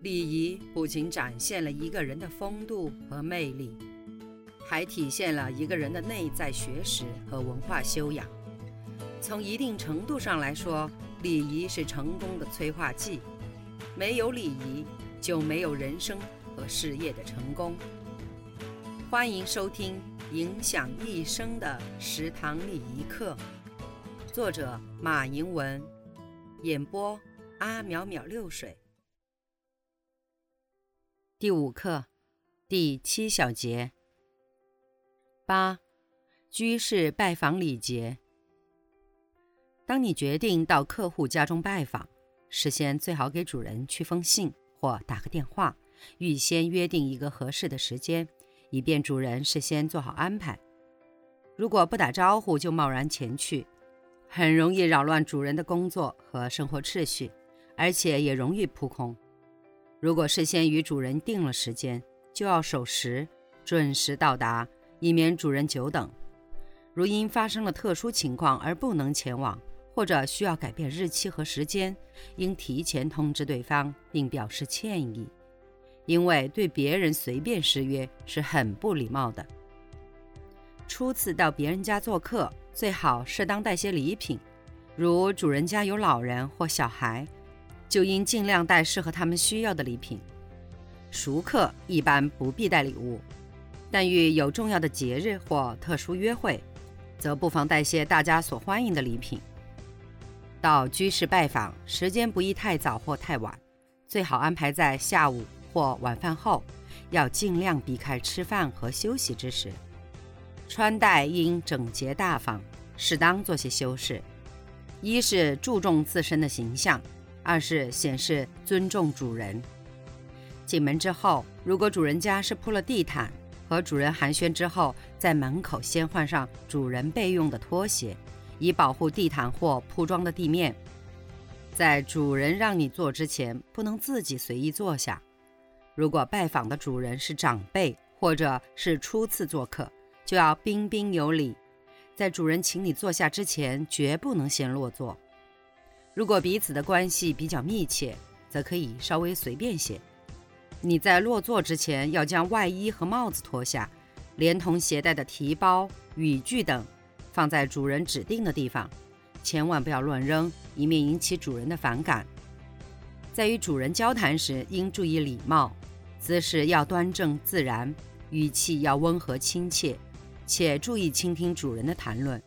礼仪不仅展现了一个人的风度和魅力，还体现了一个人的内在学识和文化修养。从一定程度上来说，礼仪是成功的催化剂。没有礼仪，就没有人生和事业的成功。欢迎收听《影响一生的食堂礼仪课》，作者马迎文，演播阿淼淼六水。第五课，第七小节。八，居士拜访礼节。当你决定到客户家中拜访，事先最好给主人去封信或打个电话，预先约定一个合适的时间，以便主人事先做好安排。如果不打招呼就贸然前去，很容易扰乱主人的工作和生活秩序，而且也容易扑空。如果事先与主人定了时间，就要守时，准时到达，以免主人久等。如因发生了特殊情况而不能前往，或者需要改变日期和时间，应提前通知对方，并表示歉意，因为对别人随便失约是很不礼貌的。初次到别人家做客，最好适当带些礼品，如主人家有老人或小孩，就应尽量带适合他们需要的礼品。熟客一般不必带礼物，但遇有重要的节日或特殊约会，则不妨带些大家所欢迎的礼品。到居室拜访，时间不宜太早或太晚，最好安排在下午或晚饭后，要尽量避开吃饭和休息之时。穿戴应整洁大方，适当做些修饰，一是注重自身的形象，二是显示尊重主人。进门之后，如果主人家是铺了地毯，和主人寒暄之后，在门口先换上主人备用的拖鞋。以保护地毯或铺装的地面。在主人让你坐之前，不能自己随意坐下。如果拜访的主人是长辈或者是初次做客，就要彬彬有礼。在主人请你坐下之前，绝不能先落座。如果彼此的关系比较密切，则可以稍微随便些。你在落座之前，要将外衣和帽子脱下，连同携带的提包、雨具等。放在主人指定的地方，千万不要乱扔，以免引起主人的反感。在与主人交谈时，应注意礼貌，姿势要端正自然，语气要温和亲切，且注意倾听主人的谈论。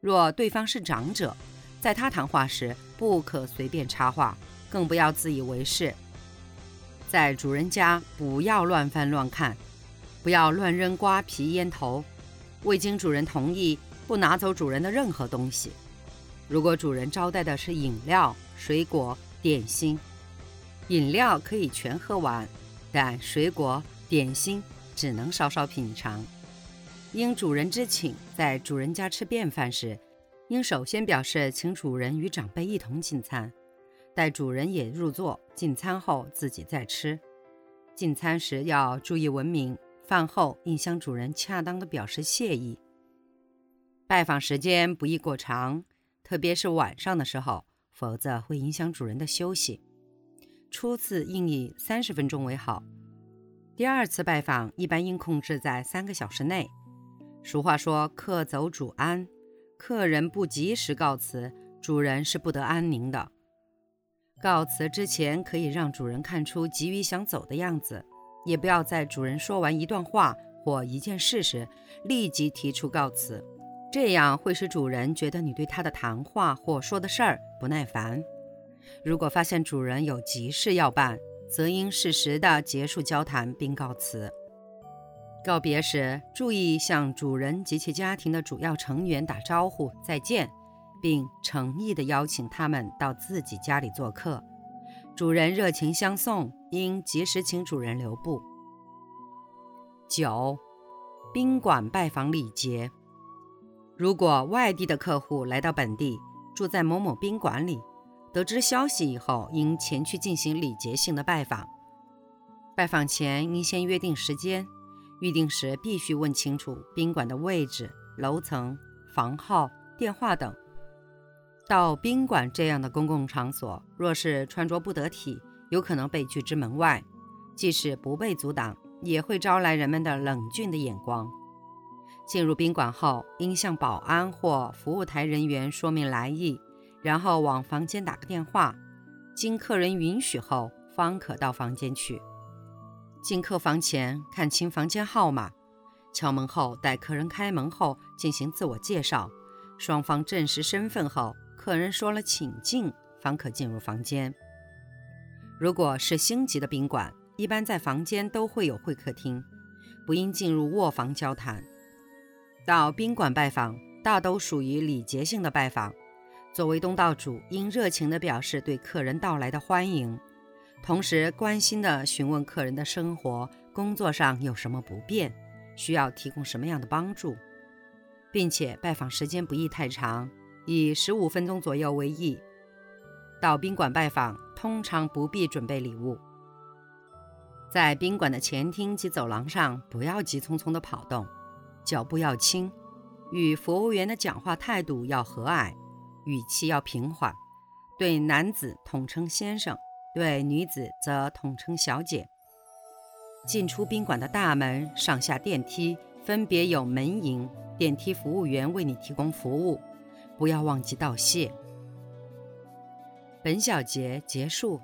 若对方是长者，在他谈话时不可随便插话，更不要自以为是。在主人家不要乱翻乱看，不要乱扔瓜皮烟头，未经主人同意。不拿走主人的任何东西。如果主人招待的是饮料、水果、点心，饮料可以全喝完，但水果、点心只能稍稍品尝。应主人之请，在主人家吃便饭时，应首先表示请主人与长辈一同进餐，待主人也入座进餐后自己再吃。进餐时要注意文明，饭后应向主人恰当的表示谢意。拜访时间不宜过长，特别是晚上的时候，否则会影响主人的休息。初次应以三十分钟为好，第二次拜访一般应控制在三个小时内。俗话说“客走主安”，客人不及时告辞，主人是不得安宁的。告辞之前可以让主人看出急于想走的样子，也不要在主人说完一段话或一件事时立即提出告辞。这样会使主人觉得你对他的谈话或说的事儿不耐烦。如果发现主人有急事要办，则应适时的结束交谈并告辞。告别时，注意向主人及其家庭的主要成员打招呼再见，并诚意的邀请他们到自己家里做客。主人热情相送，应及时请主人留步。九，宾馆拜访礼节。如果外地的客户来到本地，住在某某宾馆里，得知消息以后，应前去进行礼节性的拜访。拜访前应先约定时间，预定时必须问清楚宾馆的位置、楼层、房号、电话等。到宾馆这样的公共场所，若是穿着不得体，有可能被拒之门外；即使不被阻挡，也会招来人们的冷峻的眼光。进入宾馆后，应向保安或服务台人员说明来意，然后往房间打个电话，经客人允许后，方可到房间去。进客房前看清房间号码，敲门后待客人开门后进行自我介绍，双方证实身份后，客人说了请进，方可进入房间。如果是星级的宾馆，一般在房间都会有会客厅，不应进入卧房交谈。到宾馆拜访，大都属于礼节性的拜访。作为东道主，应热情地表示对客人到来的欢迎，同时关心地询问客人的生活、工作上有什么不便，需要提供什么样的帮助，并且拜访时间不宜太长，以十五分钟左右为宜。到宾馆拜访，通常不必准备礼物。在宾馆的前厅及走廊上，不要急匆匆地跑动。脚步要轻，与服务员的讲话态度要和蔼，语气要平缓。对男子统称先生，对女子则统称小姐。进出宾馆的大门、上下电梯分别有门迎，电梯服务员为你提供服务，不要忘记道谢。本小节结束。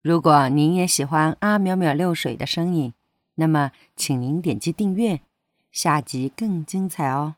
如果您也喜欢阿淼淼六水的声音，那么请您点击订阅。下集更精彩哦！